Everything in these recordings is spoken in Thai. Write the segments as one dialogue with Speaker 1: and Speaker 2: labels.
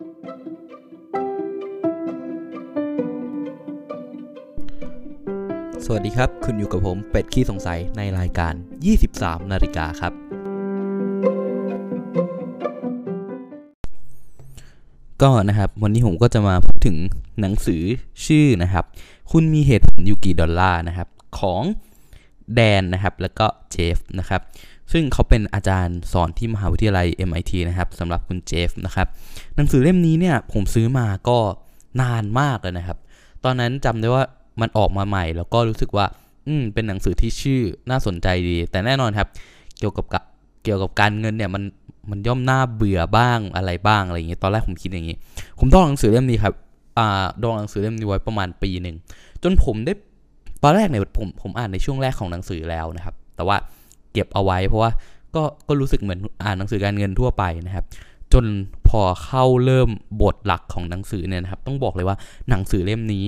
Speaker 1: สวัสดีครับ คุณอยู่กับผมเป็ดขี้สงสัยในรายการ 23 นาฬิกาครับ ก็นะครับวันนี้ผมก็จะมาพูดถึงหนังสือชื่อนะครับ คุณมีเหตุผลอยู่กี่ดอลลาร์นะครับ ของแดนนะครับ แล้วก็เจฟนะครับ ซึ่งเขาเป็นอาจารย์สอนที่มหาวิทยาลัย MIT นะครับสำหรับคุณเจฟนะครับหนังสือเล่มนี้เนี่ยผมซื้อมาก็นานมากเลยนะครับ ตอนนั้นจำได้ว่ามันออกมาใหม่ แล้วก็รู้สึกว่า อืมเป็นหนังสือที่ชื่อน่าสนใจดี แต่แน่นอนครับ เกี่ยวกับเกี่ยวกับการเงินเนี่ยมันมันย่อมน่าเบื่อบ้างอะไรบ้างอะไรอย่างเงี้ยตอนแรกผมคิดอย่างงี้ ผมต้องหนังสือเล่มนี้ครับอ่าดองหนังสือเล่มนี้ไว้ประมาณปีหนึ่งจนผมได้ตอนแรกเนี่ยผมผมอ่านในช่วงแรกของหนังสือแล้วนะครับ แต่ว่า ก็บเอาไว้ เพราะว่าก็ก็รู้สึกเหมือนอ่านหนังสือการเงินทั่วไปนะครับ จนพอเข้าเริ่มบทหลักของหนังสือเนี่ยนะครับ ต้องบอกเลยว่าหนังสือเล่มนี้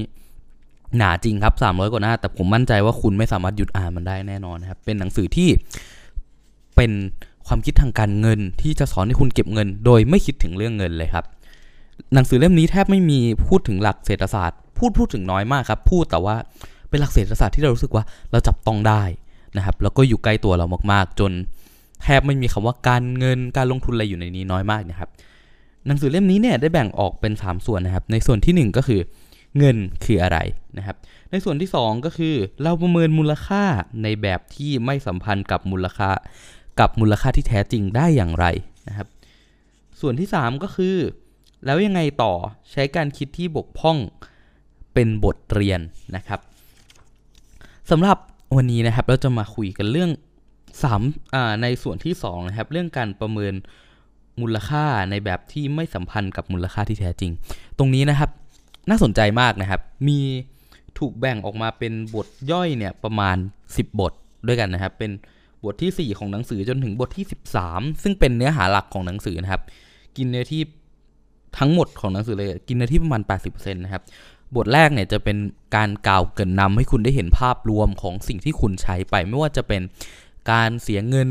Speaker 1: หนาจริงครับ 300 กว่าหน้า แต่ผมมั่นใจว่าคุณไม่สามารถหยุดอ่านมันได้แน่นอนนะครับ เป็นหนังสือที่เป็นความคิดทางการเงินที่จะสอนให้คุณเก็บเงิน โดยไม่คิดถึงเรื่องเงินเลยครับ หนังสือเล่มนี้แทบไม่มีพูดถึงหลักเศรษฐศาสตร์ พูดพูดถึงน้อยมากครับ พูดแต่ว่าเป็นหลักเศรษฐศาสตร์ที่เรารู้สึกว่าเราจับต้องได้ นะครับแล้วก็อยู่ใกล้ตัวเรามากๆ จนแทบไม่มีคำว่าการเงินการลงทุนอะไรอยู่ในนี้น้อยมากนะครับหนังสือเล่มนี้เนี่ยได้แบ่งออกเป็น 3 ส่วนนะครับ ในส่วนที่ 1 ก็คือเงินคืออะไรนะครับ ในส่วนที่ 2 ก็คือเราประเมินมูลค่าในแบบที่ไม่สัมพันธ์กับมูลค่า กับมูลค่าที่แท้จริงได้อย่างไรนะครับ ส่วนที่ 3 ก็คือ แล้วยังไงต่อใช้การคิดที่บกพร่องเป็นบทเรียนนะครับสำหรับ วันนี้นะครับเราจะมาคุยกันเรื่อง3อ่าในส่วนที่2นะครับเรื่องการประเมินมูลค่าในแบบที่ไม่สัมพันธ์กับมูลค่าที่แท้จริง ตรงนี้นะครับน่าสนใจมากนะครับ มีถูกแบ่งออกมาเป็นบทย่อยเนี่ยประมาณ 10 บทด้วยกันนะครับ เป็นบทที่ 4 ของหนังสือจนถึงบทที่ 13 ซึ่งเป็นเนื้อหาหลักของหนังสือนะครับ กินเนื้อที่ทั้งหมดของหนังสือเลยกินเนื้อที่ประมาณ 80%นะครับ บทแรกเนี่ยจะเป็นการกล่าวเกินนำให้คุณได้เห็นภาพรวมของสิ่งที่คุณใช้ไป ไม่ว่าจะเป็นการเสียเงิน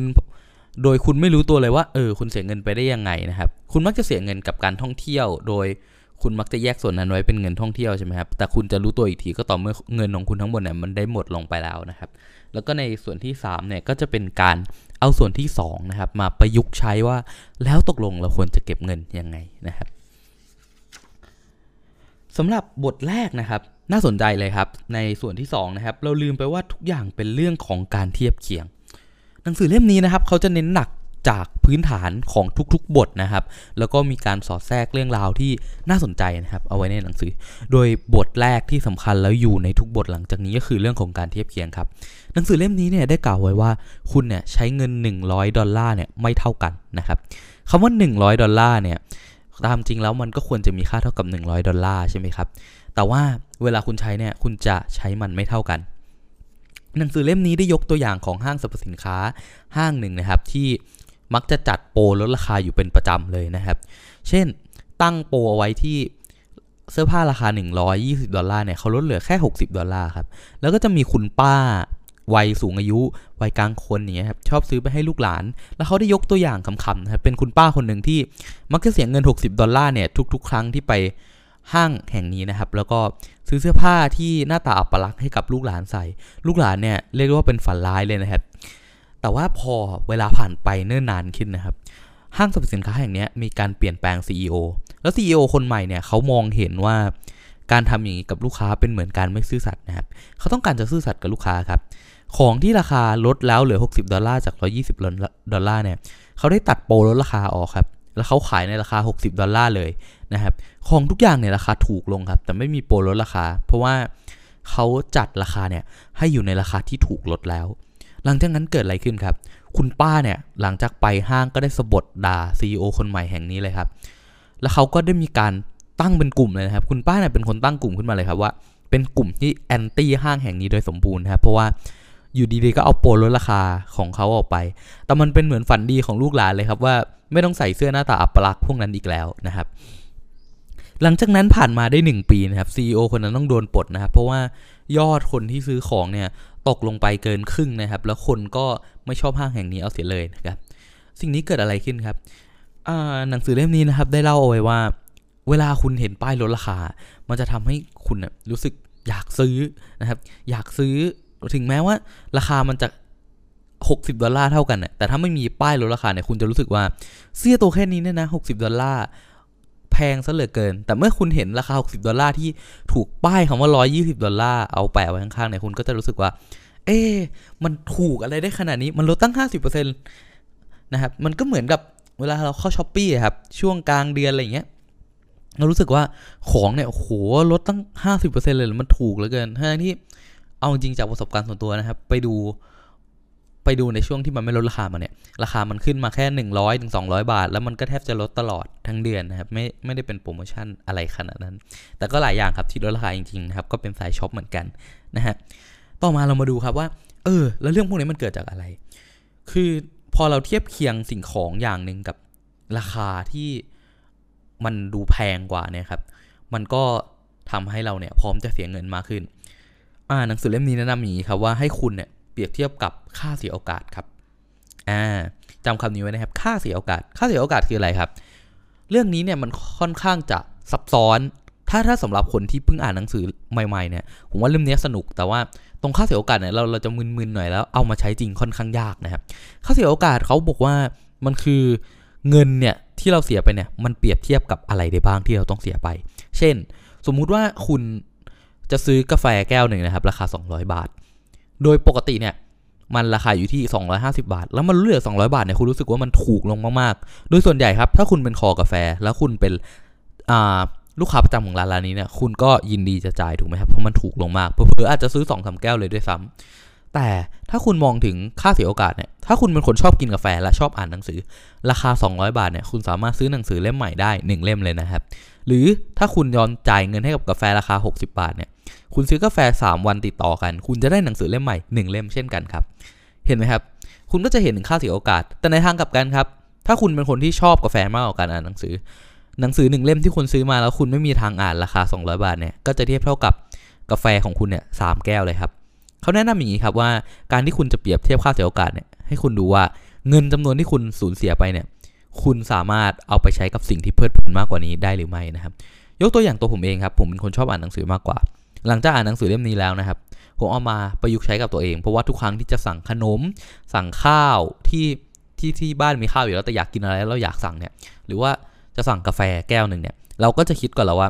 Speaker 1: โดยคุณไม่รู้ตัวเลยว่าเออคุณเสียเงินไปได้ยังไงนะครับ คุณมักจะเสียเงินกับการท่องเที่ยว โดยคุณมักจะแยกส่วนนั้นไว้เป็นเงินท่องเที่ยวใช่ไหมครับ แต่คุณจะรู้ตัวอีกทีก็ต่อเมื่อเงินของคุณทั้งหมดเนี่ยมันได้หมดลงไปแล้วนะครับ แล้วก็ในส่วนที่3เนี่ยก็จะเป็นการเอาส่วนที่2นะครับมาประยุกต์ใช้ว่าแล้วตกลงเราควรจะเก็บเงินยังไงนะครับ สำหรับบทแรกนะครับ น่าสนใจเลยครับ ในส่วนที่2นะครับเราลืมไปว่าทุกอย่างเป็นเรื่องของการเทียบเคียง หนังสือเล่มนี้นะครับเขาจะเน้นหนักจากพื้นฐานของทุกๆบทนะครับ แล้วก็มีการสอดแทรกเรื่องราวที่น่าสนใจนะครับ เอาไว้ในหนังสือ โดยบทแรกที่สำคัญแล้วอยู่ในทุกบทหลังจากนี้ก็คือเรื่องของการเทียบเคียงครับ หนังสือเล่มนี้เนี่ยได้กล่าวไว้ว่าคุณเนี่ยใช้เงิน 100 ดอลลาร์เนี่ยไม่เท่ากันนะครับคำว่า 100 ดอลลาร์เนี่ย ตามจริงแล้วมันก็ควรจะมีค่าเท่ากับ 100 ดอลลาร์ใช่ไหมครับ แต่ว่าเวลาคุณใช้เนี่ยคุณจะใช้มันไม่เท่ากัน หนังสือเล่มนี้ได้ยกตัวอย่างของห้างสรรพสินค้าห้างหนึ่งนะครับ ที่มักจะจัดโปรลดราคาอยู่เป็นประจำเลยนะครับ เช่น ตั้งโปรเอาไว้ที่เสื้อผ้าราคา 120 ดอลลาร์เนี่ยเขาลดเหลือแค่ 60 ดอลลาร์ครับ แล้วก็จะมีคุณป้า วัยสูงอายุ วัยกลางคนเงี้ยครับชอบซื้อไปให้ลูกหลาน แล้วเขาได้ยกตัวอย่างคำๆนะครับเป็นคุณป้าคนหนึ่งที่มักจะเสียเงิน 60 ดอลลาร์เนี่ยทุกๆ ครั้งที่ไปห้างแห่งนี้นะครับ แล้วก็ซื้อเสื้อผ้าที่หน้าตาอัปลักษณ์ให้กับลูกหลานใส่ ลูกหลานเนี่ยเรียกว่าเป็นฝันร้ายเลยนะครับ แต่ว่าพอเวลาผ่านไปเนิ่นนานขึ้นนะครับ ห้างสรรพสินค้าแห่งนี้มีการเปลี่ยนแปลง CEO แล้ว CEO คนใหม่เนี่ยเขามองเห็นว่าการทำอย่างนี้กับลูกค้าเป็นเหมือนการไม่ซื่อสัตย์นะครับ เขาต้องการจะซื่อสัตย์กับลูกค้าครับ ของที่ราคาลดแล้วเหลือ 60 ดอลลาร์จาก 120 ดอลลาร์เนี่ยเขาได้ตัดโปรลดราคาออกครับ แล้วเขาขายในราคา 60 ดอลลาร์เลยนะครับ ของทุกอย่างเนี่ยราคาถูกลงครับ แต่ไม่มีโปรลดราคา เพราะว่าเขาจัดราคาเนี่ยให้อยู่ในราคาที่ถูกลดแล้ว หลังจากนั้นเกิดอะไรขึ้นครับ คุณป้าเนี่ยหลังจากไปห้างก็ได้สะบดด่า CEO คนใหม่แห่งนี้เลยครับ แล้วเขาก็ได้มีการตั้งเป็นกลุ่มเลยนะครับ คุณป้าเนี่ยเป็นคนตั้งกลุ่มขึ้นมาเลยครับว่า เป็นกลุ่มที่แอนตี้ห้างแห่งนี้โดยสมบูรณ์ครับ เพราะว่า อยู่ดีๆก็เอาโปรลดราคาของเขาออกไป แต่มันเป็นเหมือนฝันดีของลูกหลานเลยครับว่าไม่ต้องใส่เสื้อหน้าตาอัปลักษณ์พวกนั้นอีกแล้วนะครับ หลังจากนั้นผ่านมาได้ 1 ปีนะครับ CEO คนนั้นต้องโดนปลดนะครับ เพราะว่ายอดคนที่ซื้อของเนี่ยตกลงไปเกินครึ่งนะครับ แล้วคนก็ไม่ชอบห้างแห่งนี้เอาเสียเลยนะครับ สิ่งนี้เกิดอะไรขึ้นครับหนังสือเล่มนี้นะครับได้เล่าเอาไว้ว่า เวลาคุณเห็นป้ายลดราคา มันจะทำให้คุณนะรู้สึกอยากซื้อนะครับ อยากซื้อ ถึงแม้ว่าราคามันจะ 60 ดอลลาร์เท่ากันน่ะแต่ถ้าไม่มีป้ายลดราคาเนี่ยคุณจะรู้สึกว่าเสื้อตัวแค่นี้เนี่ยนะ 60 ดอลลาร์แพงซะเหลือเกิน แต่เมื่อคุณเห็นราคา 60 ดอลลาร์ที่ถูกป้ายคำว่า 120 ดอลลาร์เอาแปะไว้ข้างๆเนี่ยคุณก็จะรู้สึกว่า เอ๊มันถูกอะไรได้ขนาดนี้มันลดตั้ง 50%นะครับมันก็เหมือนกับเวลาเราเข้า Shopee ครับช่วงกลางเดือนอะไรอย่างเงี้ยเรารู้สึกว่าของเนี่ยโหลดตั้ง 50%เลยเหรอมันถูกเหลือเกินทั้งที่ เอาจริงจากประสบการณ์ส่วนตัวนะครับ ไปดูไปดูในช่วงที่มันไม่ลดราคามาเนี่ย ราคามันขึ้นมาแค่ 100ถึง200บาท แล้วมันก็แทบจะลดตลอดทั้งเดือนนะครับ ไม่ไม่ได้เป็นโปรโมชั่นอะไรขนาดนั้น แต่ก็หลายอย่างครับที่ลดราคาจริงๆนะครับ ก็เป็นสายช็อปเหมือนกันนะฮะต่อมาเรามาดูครับว่า เออ แล้วเรื่องพวกนี้มันเกิดจากอะไร คือพอเราเทียบเคียงสิ่งของอย่างหนึ่งกับราคาที่มันดูแพงกว่าเนี่ยครับ มันก็ทำให้เราเนี่ยพร้อมจะเสียเงินมากขึ้น อ่าหนังสือเล่มนี้แนะนำอย่างนี้ครับว่าให้คุณเนี่ยเปรียบเทียบกับค่าเสียโอกาสครับอ่าจำคำนี้ไว้นะครับ ค่าเสียโอกาส ค่าเสียโอกาสคืออะไรครับ เรื่องนี้เนี่ยมันค่อนข้างจะซับซ้อน ถ้าถ้าสำหรับคนที่เพิ่งอ่านหนังสือใหม่ๆเนี่ยผมว่าเล่มนี้สนุกแต่ว่าตรงค่าเสียโอกาสเนี่ยเราเราจะมึนๆหน่อยแล้วเอามาใช้จริงค่อนข้างยากนะครับ ค่าเสียโอกาสเขาบอกว่ามันคือเงินเนี่ยที่เราเสียไปเนี่ยมันเปรียบเทียบกับอะไรได้บ้างที่เราต้องเสียไป เช่น สมมุติว่าคุณ จะซื้อกาแฟแก้วหนึ่งนะครับ ราคา 200 บาท โดยปกติเนี่ยมันราคาอยู่ที่ 250 บาท แล้วมันเหลือ 200 บาทเนี่ยคุณรู้สึกว่ามันถูกลงมากๆ โดยส่วนใหญ่ครับ ถ้าคุณเป็นคอกาแฟ แล้วคุณเป็นลูกค้าประจำของร้านร้านนี้เนี่ยคุณก็ยินดีจะจ่ายถูกไหมครับเพราะมันถูกลงมากเผื่ออาจจะซื้อ2อสแก้วเลยด้วยซ้ำแต่ถ้าคุณมองถึงค่าเสียโอกาสเนี่ยถ้าคุณเป็นคนชอบกินกาแฟและชอบอ่านหนังสือ ราคา 200 บาทเนี่ยคุณสามารถซื้อหนังสือเล่มใหม่ได้ 1 เล่มเลยนะครับ หรือถ้าคุณยอมจ่ายเงินให้กับกาแฟราคา 60 บาทเนี่ย คุณซื้อกาแฟ 3 วันติดต่อกัน คุณจะได้หนังสือเล่มใหม่ 1 เล่มเช่นกันครับ เห็นไหมครับ คุณก็จะเห็นถึงค่าเสียโอกาส แต่ในทางกลับกันครับ ถ้าคุณเป็นคนที่ชอบกาแฟมากกว่าการอ่านหนังสือ หนังสือหนึ่งเล่มที่คุณซื้อมาแล้วคุณไม่มีทางอ่านราคา 200 บาทเนี่ย ก็จะเทียบเท่ากับกาแฟของคุณเนี่ยสแก้วเลยครับเขาแนะนำอย่างนี้ครับว่าการที่คุณจะเปรียบเทียบค่าเสียโอกาสเนี่ยให้คุณดูว่าเงินจำนวนที่คุณสูญเสียไปเนี่ยคุณสามารถเอาไปใช้กับสิ่งที่เพลิดเพลินมากกว่านี้ได้หรือไม่นะครับ ยกตัวอย่างตัวผมเองครับ ผมเป็นคนชอบอ่านหนังสือมากกว่า หลังจากอ่านหนังสือเล่มนี้แล้วนะครับผมเอามาประยุกต์ใช้กับตัวเอง เพราะว่าทุกครั้งที่จะสั่งขนม สั่งข้าวที่ที่ที่บ้านมีข้าวอยู่แล้วแต่อยากกินอะไรแล้วเราอยากสั่งเนี่ยหรือว่าจะสั่งกาแฟแก้วหนึ่งเนี่ยเราก็จะคิดก่อนแล้วว่า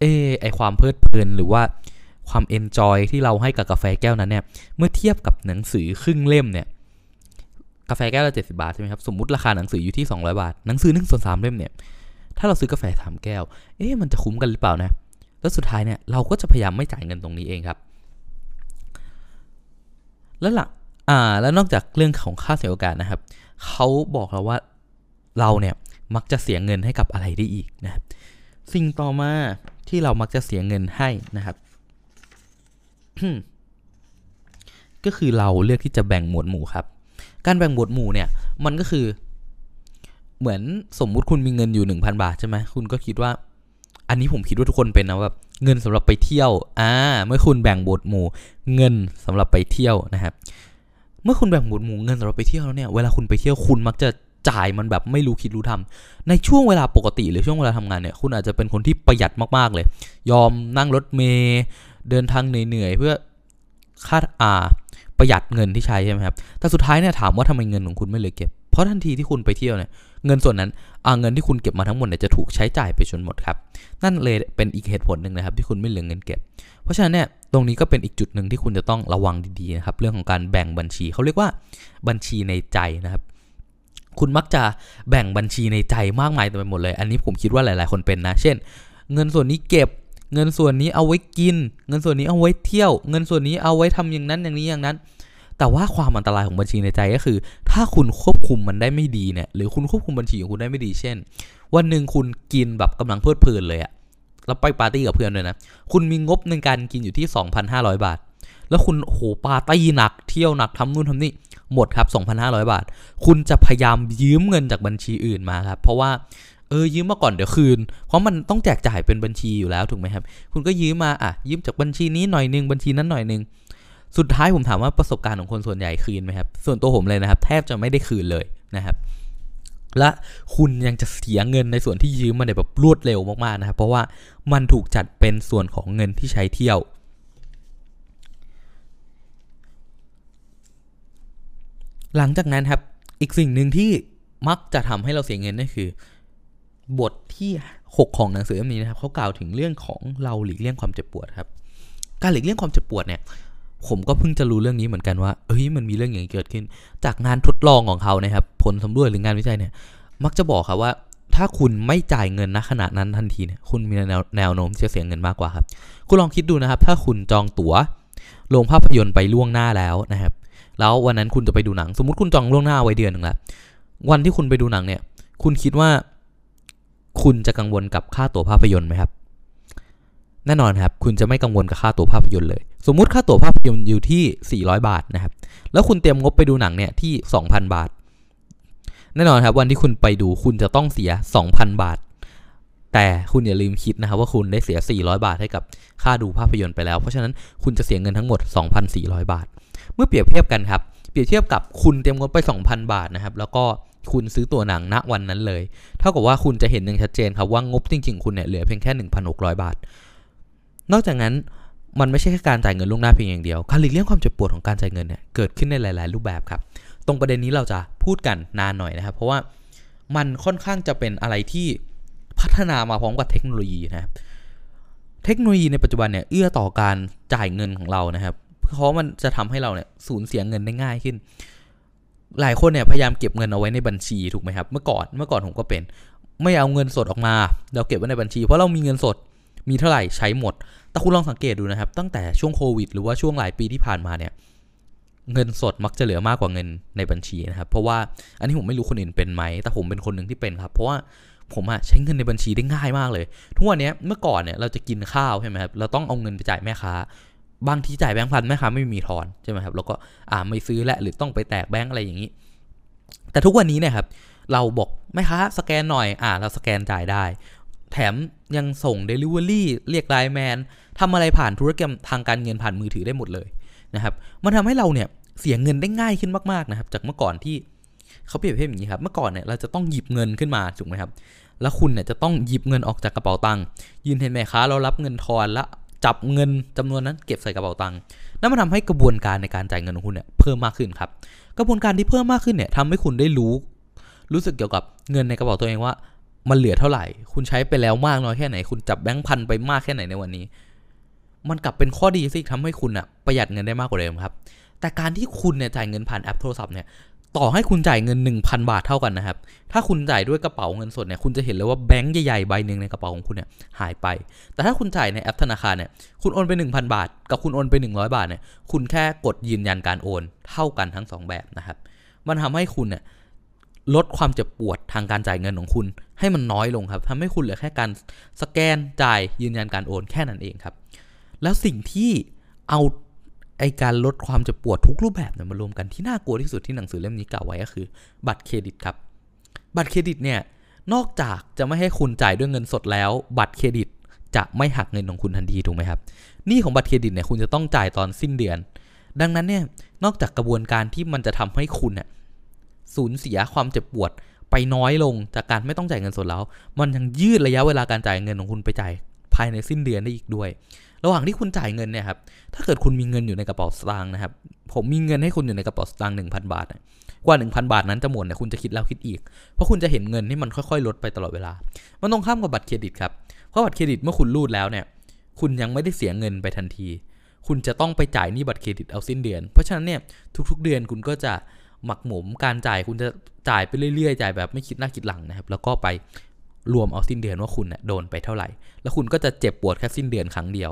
Speaker 1: เออไอความเพลิดเพลินหรือว่าความเอนจอยที่เราให้กับกาแฟแก้วนั้นเนี่ยเมื่อเทียบกับหนังสือครึ่งเล่มเนี่ยกาแฟแก้วละเจ็ดสิบาทใช่ไหมครับสมมติราคาหนังสืออยู่ที่ 200 บาท หนังสือหนึ่งส่วนสามเล่มเนี่ยถ้าเราซื้อกาแฟสามแก้ว เอ๊ะมันจะคุ้มกันหรือเปล่านะ แล้วสุดท้ายเนี่ยเราก็จะพยายามไม่จ่ายเงินตรงนี้เองครับ แล้วหลังอ่าแล้วนอกจากเรื่องของค่าเสียโอกาสนะครับเขาบอกเราว่าเราเนี่ยมักจะเสียเงินให้กับอะไรได้อีกนะครับสิ่งต่อมาที่เรามักจะเสียเงินให้นะครับก็คือเราเลือกที่จะแบ่งหมวดหมู่ครับ การแบ่งหมวดหมู่เนี่ย มันก็คือ เหมือนสมมุติคุณมีเงินอยู่ 1,000 บาทใช่ไหมคุณก็คิดว่า อันนี้ผมคิดว่าทุกคนเป็นนะแบบเงินสำหรับไปเที่ยวอ่าเมื่อคุณแบ่งหมวดหมู่ เงินสำหรับไปเที่ยวนะครับเมื่อคุณแบ่งหมวดหมู่เงินสำหรับไปเที่ยวแล้วเนี่ยเวลาคุณไปเที่ยวคุณมักจะจ่ายมันแบบไม่รู้คิดรู้ทำในช่วงเวลาปกติหรือช่วงเวลาทำงานเนี่ยคุณอาจจะเป็นคนที่ประหยัดมากๆเลย ยอมนั่งรถเมย์เดินทางเหนื่อยๆเพื่อค่าอ่าประหยัดเงินที่ใช้ใช่ไหมครับแต่สุดท้ายเนี่ยถามว่าทำไมเงินของคุณไม่เหลือเก็บ เพราะทันทีที่คุณไปเที่ยวเนี่ยเงินส่วนนั้นเงินที่คุณเก็บมาทั้งหมดเนี่ยจะถูกใช้จ่ายไปจนหมดครับ นั่นเลยเป็นอีกเหตุผลหนึ่งนะครับที่คุณไม่เหลือเงินเก็บ เพราะฉะนั้นเนี่ยตรงนี้ก็เป็นอีกจุดหนึ่งที่คุณจะต้องระวังดีๆนะครับเรื่องของการแบ่งบัญชีเขาเรียกว่าบัญชีในใจนะครับคุณมักจะแบ่งบัญชีในใจมากมายเต็มไปหมดเลย อันนี้ผมคิดว่าหลาย ๆ คนเป็นนะ เช่น เงินส่วนนี้เก็บ เงินส่วนนี้เอาไว้กิน เงินส่วนนี้เอาไว้เที่ยว เงินส่วนนี้เอาไว้ทำอย่างนั้นอย่างนี้อย่างนั้น แต่ว่าความอันตรายของบัญชีในใจก็คือ ถ้าคุณควบคุมมันได้ไม่ดีเนี่ยหรือคุณควบคุมบัญชีของคุณได้ไม่ดีเช่น วันหนึ่งคุณกินแบบกำลังเพลิดเพลินเลยอะแล้วไปปาร์ตี้กับเพื่อนเลยนะ คุณมีงบในการกินอยู่ที่ 2,500 บาท แล้วคุณโหปาร์ตี้หนัก เที่ยวหนักทำนู่นทำนี่ หมดครับ 2,500 บาท คุณจะพยายามยืมเงินจากบัญชีอื่นมาครับ เพราะว่า เออ ยืมมาก่อนเดี๋ยวคืน เพราะมันต้องแจกจ่ายเป็นบัญชีอยู่แล้วถูกไหมครับ คุณก็ยืมมา อะ ยืมจากบัญชีนี้หน่อยนึง บัญชีนั้นหน่อยนึง สุดท้ายผมถามว่าประสบการณ์ของคนส่วนใหญ่คืนไหมครับ ส่วนตัวผมเลยนะครับ แทบจะไม่ได้คืนเลยนะครับและคุณยังจะเสียเงินในส่วนที่ยืมมาเนี่ยแบบรวดเร็วมากๆนะครับ เพราะว่ามันถูกจัดเป็นส่วนของเงินที่ใช้เที่ยว หลังจากนั้นครับ อีกสิ่งหนึ่งที่มักจะทำให้เราเสียเงินนั่นคือบทที่ 6 ของหนังสือเล่มนี้นะครับเขากล่าวถึงเรื่องของเราหลีกเลี่ยงความเจ็บปวดครับ การหลีกเลี่ยงความเจ็บปวดเนี่ย ผมก็เพิ่งจะรู้เรื่องนี้เหมือนกันว่าเอ้ยมันมีเรื่องอย่างนี้เกิดขึ้น จากงานทดลองของเขานะครับ ผลสำรวจหรืองานวิจัยเนี่ย มักจะบอกครับว่า ถ้าคุณไม่จ่ายเงินณขณะนั้นทันทีเนี่ยคุณมีแนวแนวโน้มจะเสียเงินมากกว่าครับคุณลองคิดดูนะครับ ถ้าคุณจองตั๋วโรงภาพยนตร์ไปล่วงหน้าแล้วนะครับ แล้ววันนั้นคุณจะไปดูหนัง สมมติคุณจองล่วงหน้าไว้เดือนหนึ่งแล้ววันที่คุณไปดูหนังเนี่ย คุณคิดว่า คุณจะกังวลกับค่าตั๋วภาพยนตร์ไหมครับ แน่นอนครับ คุณจะไม่กังวลกับค่าตั๋วภาพยนตร์เลย สมมุติค่าตั๋วภาพยนตร์อยู่ที่ 400 บาทนะครับ แล้วคุณเตรียมงบไปดูหนังเนี่ยที่ 2,000 บาท แน่นอนครับวันที่คุณไปดูคุณจะต้องเสีย 2,000 บาท แต่คุณอย่าลืมคิดนะครับว่าคุณได้เสีย 400 บาทให้กับค่าดูภาพยนตร์ไปแล้ว เพราะฉะนั้นคุณจะเสียเงินทั้งหมด 2,400 บาท เมื่อเปรียบเทียบกันครับ เปรียบเทียบกับคุณเตรียมงบไป 2,000 บาทนะครับ แล้วก็คุณซื้อตัวหนังณวันนั้นเลย เท่ากับว่าคุณจะเห็นอย่างชัดเจนครับว่างบจริงๆ คุณเนี่ยเหลือเพียงแค่ 1,600 บาท นอกจากนั้นมันไม่ใช่แค่การจ่ายเงินล่วงหน้าเพียงอย่างเดียว การหลีกเลี่ยงความเจ็บปวดของการจ่ายเงินเนี่ยเกิดขึ้นในหลาย ๆ รูปแบบครับ ตรงประเด็นนี้เราจะพูดกันนานหน่อยนะครับ เพราะว่ามันค่อนข้างจะเป็นอะไรที่พัฒนามาพร้อมกับเทคโนโลยีนะครับ เทคโนโลยีในปัจจุบันเนี่ยเอื้อต่อการจ่ายเงินของเรานะครับ เพราะมันจะทำให้เราเนี่ยสูญเสียเงินได้ง่ายขึ้น หลายคนเนี่ยพยายามเก็บเงินเอาไว้ในบัญชีถูกไหมครับ เมื่อก่อน เมื่อก่อนผมก็เป็น ไม่เอาเงินสดออกมา เราเก็บไว้ในบัญชี เพราะเรามีเงินสด มีเท่าไหร่ใช้หมด แต่คุณลองสังเกตดูนะครับ ตั้งแต่ช่วงโควิด หรือว่าช่วงหลายปีที่ผ่านมาเนี่ย เงินสดมักจะเหลือมากกว่าเงินในบัญชีนะครับ เพราะว่าอันนี้ผมไม่รู้คนอื่นเป็นไหม แต่ผมเป็นคนหนึ่งที่เป็นครับ เพราะว่าผมอะใช้เงินในบัญชีได้ง่ายมากเลย ทุกวันนี้เมื่อก่อนเนี่ยเราจะกินข้าวใช่ไหมครับ เราต้องเอาเงินไปจ่ายแม่ค้า บางทีจ่ายแบงค์พันแม่ค้าไม่มีทอนใช่ไหมครับ แล้วก็อ่าไม่ซื้อและหรือต้องไปแตกแบงค์อะไรอย่างนี้ แต่ทุกวันนี้เนี่ยครับเราบอกแม่ค้าสแกนหน่อย อ่าเราสแกนจ่ายได้ แถมยังส่ง Delivery เรียกไลน์แมนทำอะไรผ่านธุรกรรมทางการเงินผ่านมือถือได้หมดเลยนะครับมันทำให้เราเนี่ยเสียเงินได้ง่ายขึ้นมากๆนะครับจากเมื่อก่อนที่เขาเปรียบเทียบอย่างนี้ครับเมื่อก่อนเนี่ยเราจะต้องหยิบเงินขึ้นมาถูกไหมครับแล้วคุณเนี่ยจะต้องหยิบเงินออกจากกระเป๋าตังค์ยืนเห็นแม่ค้าเรารับเงินทอนแล้วจับเงินจำนวนนั้นเก็บใส่กระเป๋าตังค์นั่นมันทำให้กระบวนการในการจ่ายเงินของคุณเนี่ยเพิ่มมากขึ้นครับ กระบวนการที่เพิ่มมากขึ้นเนี่ยทำให้คุณได้รู้ รู้สึกเกี่ยวกับเงินในกระเป๋าตัวเองว่า มันเหลือเท่าไหร่ คุณใช้ไปแล้วมากน้อยแค่ไหน คุณจับแบงค์พันไปมากแค่ไหนในวันนี้ มันกลับเป็นข้อดีสิทำให้คุณอะประหยัดเงินได้มากกว่าเดิมครับ แต่การที่คุณเนี่ยจ่ายเงินผ่านแอปโทรศัพท์เนี่ยต่อให้คุณจ่ายเงิน 1,000 บาทเท่ากันนะครับ ถ้าคุณจ่ายด้วยกระเป๋าเงินสดเนี่ย คุณจะเห็นเลยว่าแบงค์ใหญ่ๆใบหนึ่งในกระเป๋าของคุณเนี่ยหายไป แต่ถ้าคุณจ่ายในแอปธนาคารเนี่ย คุณโอนไป 1,000 บาท กับคุณโอนไป 100 บาทเนี่ย คุณแค่กดยืนยันการโอนเท่ากันทั้ง 2 แบบนะครับ มันทำให้คุณเนี่ย ลดความเจ็บปวดทางการจ่ายเงินของคุณ ให้มันน้อยลงครับทำให้คุณเหลือแค่การสแกนจ่ายยืนยันการโอนแค่นั้นเองครับ แล้วสิ่งที่เอาไอการลดความเจ็บปวดทุกรูปแบบเนี่ยมารวมกันที่น่ากลัวที่สุดที่หนังสือเล่มนี้กล่าวไว้ก็คือ บัตรเครดิตครับ บัตรเครดิตเนี่ยนอกจากจะไม่ให้คุณจ่ายด้วยเงินสดแล้ว บัตรเครดิตจะไม่หักเงินของคุณทันทีถูกไหมครับหนี่ของบัตรเครดิตเนี่ยคุณจะต้องจ่ายตอนสิ้นเดือน ดังนั้นเนี่ยนอกจากกระบวนการที่มันจะทำให้คุณเนี่ย สูญเสียความเจ็บปวดไปน้อยลงจากการไม่ต้องจ่ายเงินสดแล้ว มันยังยืดระยะเวลาการจ่ายเงินของคุณไปจ่ายภายในสิ้นเดือนได้อีกด้วย ระหว่างที่คุณจ่ายเงินเนี่ยครับ ถ้าเกิดคุณมีเงินอยู่ในกระเป๋าสตางค์นะครับ ผมมีเงินให้คุณอยู่ในกระเป๋าสตางค์หนึ่งพันบาท กว่า 1,000 บาทนั้นจะหมดเนี่ยคุณจะคิดแล้วคิดอีก เพราะคุณจะเห็นเงินที่มันค่อยๆ ลดไปตลอดเวลา มันตรงข้ามกับบัตรเครดิตครับ เพราะบัตรเครดิตเมื่อคุณรูดแล้วเนี่ย คุณยังไม่ได้เสียเงินไปทันที คุณจะต้องไปจ่ายหนี้บัตรเครดิตเอาสิ้นเดือน เพราะฉะนั้นเนี่ยทุก ๆ เดือนคุณก็จะ หมักหมมการจ่ายคุณจะจ่ายไปเรื่อยๆจ่ายแบบไม่คิดหน้าคิดหลังนะครับ แล้วก็ไปรวมเอาสิ้นเดือนว่าคุณเนี่ยโดนไปเท่าไหร่ แล้วคุณก็จะเจ็บปวดแค่สิ้นเดือนครั้งเดียว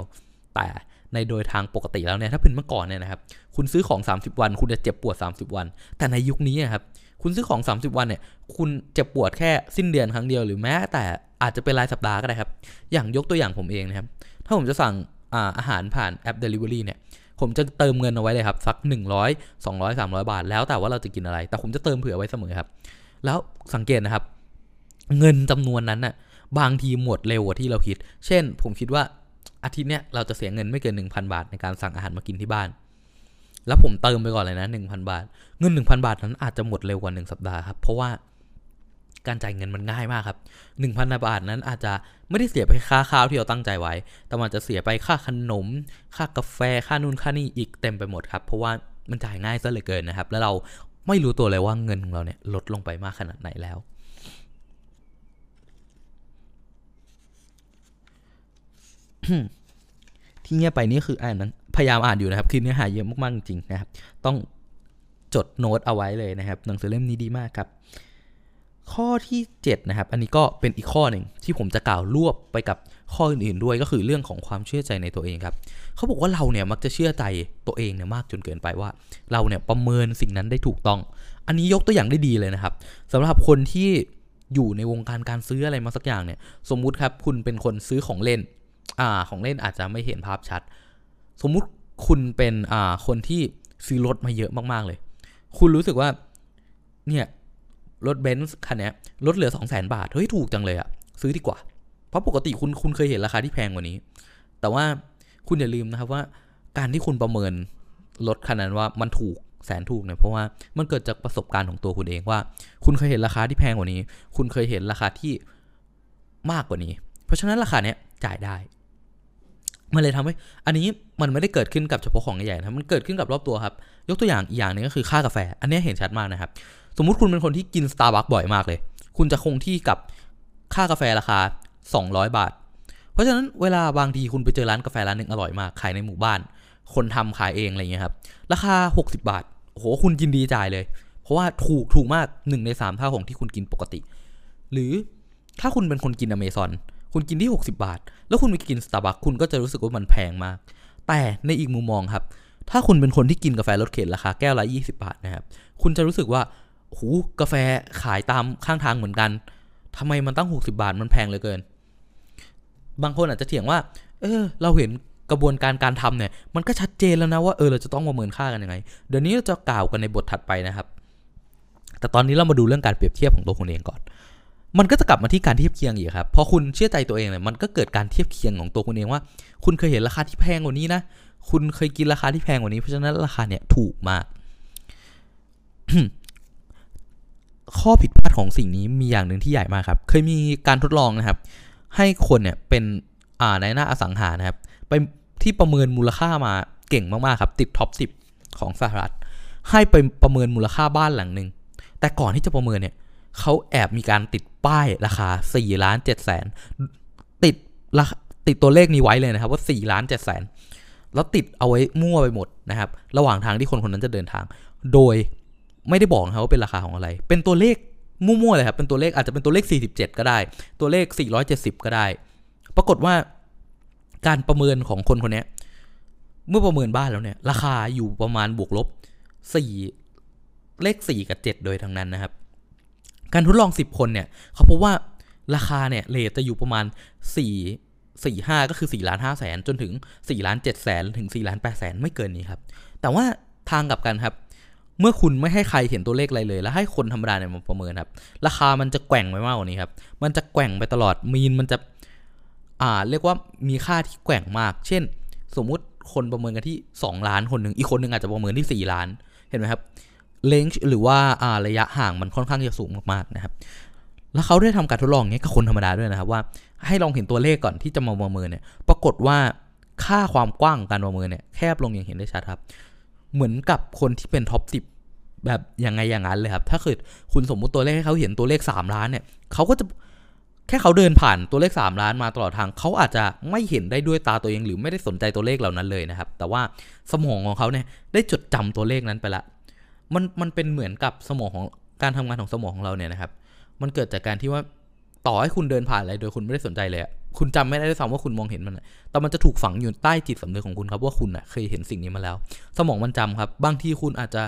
Speaker 1: แต่ในโดยทางปกติแล้วเนี่ยถ้าเป็นเมื่อก่อนเนี่ยนะครับ คุณซื้อของ 30 วัน คุณจะเจ็บปวด 30 วัน แต่ในยุคนี้นครับคุณซื้อของ 30 วันเนี่ย คุณเจ็บปวดแค่สิ้นเดือนครั้งเดียวหรือแม้แต่อาจจะเป็นรายสัปดาห์ก็ได้ครับ อย่างยกตัวอย่างผมเองนะครับ ถ้าผมจะสั่งอาอาหารผ่านแอป Delivery เนี่ย ผมจะเติมเงินเอาไว้เลยครับสัก 100 200 300 บาท แล้วแต่ว่าเราจะกินอะไร แต่ผมจะเติมเผื่อไว้เสมอครับ แล้วสังเกตนะครับ เงินจำนวนนั้นน่ะบางทีหมดเร็วกว่าที่เราคิด เช่น ผมคิดว่าอาทิตย์เนี้ยเราจะเสียเงินไม่เกิน 1,000 บาทในการสั่งอาหารมากินที่บ้าน แล้วผมเติมไปก่อนเลยนะ 1,000 บาท เงิน 1,000 บาทนั้นอาจจะหมดเร็วกว่า 1 สัปดาห์ครับ เพราะว่า การจ่ายเงินมันง่ายมากครับ 1,000 บาทนั้นอาจจะไม่ได้เสียไปค่าข้าวที่เราตั้งใจไว้ แต่มันจะเสียไปค่าขนม ค่ากาแฟ ค่านู่นค่านี่อีกเต็มไปหมดครับ เพราะว่ามันจ่ายง่ายซะเหลือเกินนะครับ แล้วเราไม่รู้ตัวเลยว่าเงินของเราเนี่ยลดลงไปมากขนาดไหนแล้ว ที่เงียบไปนี่คืออ่านนั้นพยายามอ่านอยู่นะครับ คือเนื้อหาเยอะมากๆจริงนะครับ ต้องจดโน้ตเอาไว้เลยนะครับ หนังสือเล่มนี้ดีมากครับ ข้อที่ 7 นะครับ อันนี้ก็เป็นอีกข้อหนึ่งที่ผมจะกล่าวรวบไปกับข้ออื่นๆด้วยก็คือเรื่องของความเชื่อใจในตัวเองครับเขาบอกว่าเราเนี่ยมักจะเชื่อใจตัวเองเนี่ยมากจนเกินไปว่า เราเนี่ยประเมินสิ่งนั้นได้ถูกต้อง อันนี้ยกตัวอย่างได้ดีเลยนะครับสำหรับคนที่อยู่ในวงการการซื้ออะไรมาสักอย่างเนี่ย สมมุติครับคุณเป็นคนซื้อของเล่น อ่า ของเล่นอาจจะไม่เห็นภาพชัด สมมุติคุณเป็นอ่าคนที่ซื้อรถมาเยอะมากๆเลย คุณรู้สึกว่าเนี่ย รถเบนซ์คันนี้ลดเหลือ2 0 0 0 0 0 บาท เฮ้ย ถูกจังเลยอะซื้อดีกว่า เพราะปกติคุณคุณเคยเห็นราคาที่แพงกว่านี้ แต่ว่าคุณอย่าลืมนะครับว่า การที่คุณประเมินรถคันนั้นว่ามันถูกแสนถูกเนี่ยเพราะว่ามันเกิดจากประสบการณ์ของตัวคุณเองว่า คุณเคยเห็นราคาที่แพงกว่านี้ คุณเคยเห็นราคาที่มากกว่านี้ เพราะฉะนั้นราคาเนี้ยจ่ายได้มันเลยทำให้ อันนี้มันไม่ได้เกิดขึ้นกับเฉพาะของใหญ่ๆนะ มันเกิดขึ้นกับรอบตัวครับ ยกตัวอย่างอีกอย่างนึงก็คือค่ากาแฟ อันนี้เห็นชัดมากนะครับ สมมุติคุณเป็นคนที่กิน Starbucks บ่อยมากเลย คุณจะคงที่กับค่ากาแฟราคา 200 บาท เพราะฉะนั้นเวลาบางทีคุณไปเจอร้านกาแฟร้านหนึ่งอร่อยมาก ขายในหมู่บ้าน คนทำขายเองอะไรเงี้ยครับ ราคา 60 บาท โอ้โห คุณยินดีจ่ายเลย เพราะว่าถูกถูกมาก 1 ใน 3 เท่าของที่คุณกินปกติ หรือถ้าคุณเป็นคนกินอเมซอนคุณกินที่ 60 บาท แล้วคุณไปกิน Starbucks คุณก็จะรู้สึกว่ามันแพงมาก แต่ในอีกมุมมองครับ ถ้าคุณเป็นคนที่กินกาแฟรสเข็นราคาแก้วละ 20 บาทนะครับ คุณจะรู้สึกว่า หกาแฟขายตามข้างทางเหมือนกันทำไมมันตั้ง 60 บาทมันแพงเหลือเกิน บางคนอาจจะเถียงว่า เออ เราเห็นกระบวนการการทำเนี่ย มันก็ชัดเจนแล้วนะว่าเออเราจะต้องประเมินค่ากันยังไง เดี๋ยวนี้เราจะกล่าวกันในบทถัดไปนะครับ แต่ตอนนี้เรามาดูเรื่องการเปรียบเทียบของตัวคุณเองก่อน มันก็จะกลับมาที่การเทียบเคียงอีกครับ พอคุณเชื่อใจตัวเองเนี่ยมันก็เกิดการเทียบเคียงของตัวคุณเองว่า คุณเคยเห็นราคาที่แพงกว่านี้นะ คุณเคยกินราคาที่แพงกว่านี้ เพราะฉะนั้นราคาเนี่ยถูกมาก ข้อผิดพลาดของสิ่งนี้มีอย่างหนึ่งที่ใหญ่มากครับ เคยมีการทดลองนะครับ ให้คนเนี่ยเป็นอ่าในหน้าอสังหานะครับ ไปที่ประเมินมูลค่ามาเก่งมากๆครับ ติดท็อป 10 ของสหรัฐ ให้ไปประเมินมูลค่าบ้านหลังหนึ่งแต่ก่อนที่จะประเมินเนี่ยเขาแอบมีการติดป้ายราคา4ล้าน7แสนติดราติดตัวเลขนี้ไว้เลยนะครับ ว่า4ล้าน7แสนแล้วติดเอาไว้มั่วไปหมดนะครับ ระหว่างทางที่คนคนนั้นจะเดินทาง โดย ไม่ได้บอกนะครับว่าเป็นราคาของอะไร เป็นตัวเลขมั่วๆเลยครับ เป็นตัวเลขอาจจะเป็นตัวเลข 47 ก็ได้ ตัวเลข 470 ก็ได้ ปรากฏว่าการประเมินของคนคนนี้เมื่อประเมินบ้านแล้วเนี่ย ราคาอยู่ประมาณบวกลบ 4 เลข 4 กับ 7 โดยทั้งนั้นนะครับ การทดลอง 10 คนเนี่ยเขาพบว่าราคาเนี่ยเลทจะอยู่ประมาณ 4 4 5 ก็คือ4ล้าน5แสนจนถึง4ล้าน7แสนถึง4ล้าน8แสนไม่เกินนี้ครับ แต่ว่าทางกลับกันครับ เมื่อคุณไม่ให้ใครเห็นตัวเลขอะไรเลย แล้วให้คนธรรมดาเนี่ยมาประเมินครับ ราคามันจะแกว่งไปมากกว่านี้ครับ มันจะแกว่งไปตลอดมีนมันจะ อ่า เรียกว่ามีค่าที่แกว่งมาก เช่น สมมุติคนประเมินกันที่ 2 ล้านคนหนึ่งอีกคนหนึ่งอาจจะประเมินที่ 4 ล้าน เห็นไหมครับเลนจ์หรือว่าอ่าระยะห่างมันค่อนข้างจะสูงมากๆนะครับ แล้วเขาได้ทำการทดลองเนี้กับคนธรรมดาด้วยนะครับว่า ให้ลองเห็นตัวเลขก่อนที่จะมาประเมินเนี่ย ปรากฏว่าค่าความกว้างการประเมินเนี่ยแคบลงอย่างเห็นได้ชัดครับ เหมือนกับคนที่เป็นท็อปสิ แบบยังไงอย่างนั้นเลยครับ ถ้าเกิดคุณสมมุติตัวเลขให้เขาเห็นตัวเลข 3 ล้านเนี่ยเขาก็จะแค่เขาเดินผ่านตัวเลข 3 ล้านมาตลอดทางเขาอาจจะไม่เห็นได้ด้วยตาตัวเองหรือไม่ได้สนใจตัวเลขเหล่านั้นเลยนะครับ แต่ว่าสมองของเขาเนี่ยได้จดจำตัวเลขนั้นไปละมันมันเป็นเหมือนกับสมองของการทำงานของสมองของเราเนี่ยนะครับ มันเกิดจากการที่ว่าต่อให้คุณเดินผ่านอะไรโดยคุณไม่ได้สนใจเลยคุณจำไม่ได้ด้วยซ้ำว่าคุณมองเห็นมันอะแต่มันจะถูกฝังอยู่ใต้จิตสำนึกของคุณครับว่าคุณเคยเห็นสิ่งนี้มาแล้ว สมองมันจำครับ บางทีคุณอาจจะ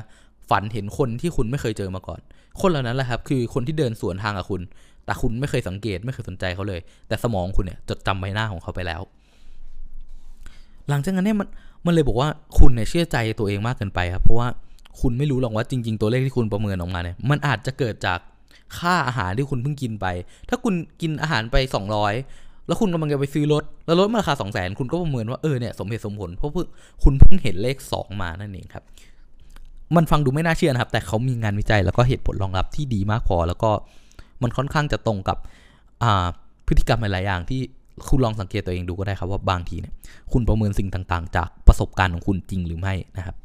Speaker 1: ฝันเห็นคนที่คุณไม่เคยเจอมาก่อน คนเหล่านั้นแหละครับ คือคนที่เดินสวนทางกับคุณ แต่คุณไม่เคยสังเกตไม่เคยสนใจเขาเลย แต่สมองคุณเนี่ยจดจำใบหน้าของเขาไปแล้ว หลังจากนั้นเนี่ยมันมันเลยบอกว่าคุณเนี่ยเชื่อใจตัวเองมากเกินไปครับ เพราะว่าคุณไม่รู้หรอกว่าจริง ๆ ตัวเลขที่คุณประเมินออกมาเนี่ยมันอาจจะเกิดจากค่าอาหารที่คุณเพิ่งกินไป ถ้าคุณกินอาหารไป 200 แล้วคุณกำลังจะไปซื้อรถ แล้วรถมันราคา2 0 0 0 0 0 คุณก็ประเมินว่าเออเนี่ยสมเหตุสมผล เพราะเพิ่งคุณเพิ่งเห็นเลข 2 มานั่นเองครับ มันฟังดูไม่น่าเชื่อนะครับ แต่เขามีงานวิจัยแล้วก็เหตุผลรองรับที่ดีมากพอ แล้วก็มันค่อนข้างจะตรงกับพฤติกรรมหลายๆอย่างที่คุณลองสังเกตตัวเองดูก็ได้ครับว่าบางทีเนี่ยคุณประเมินสิ่งต่างๆ จากประสบการณ์ของคุณจริงหรือไม่นะครับ